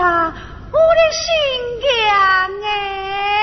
呀，我的心肝哎！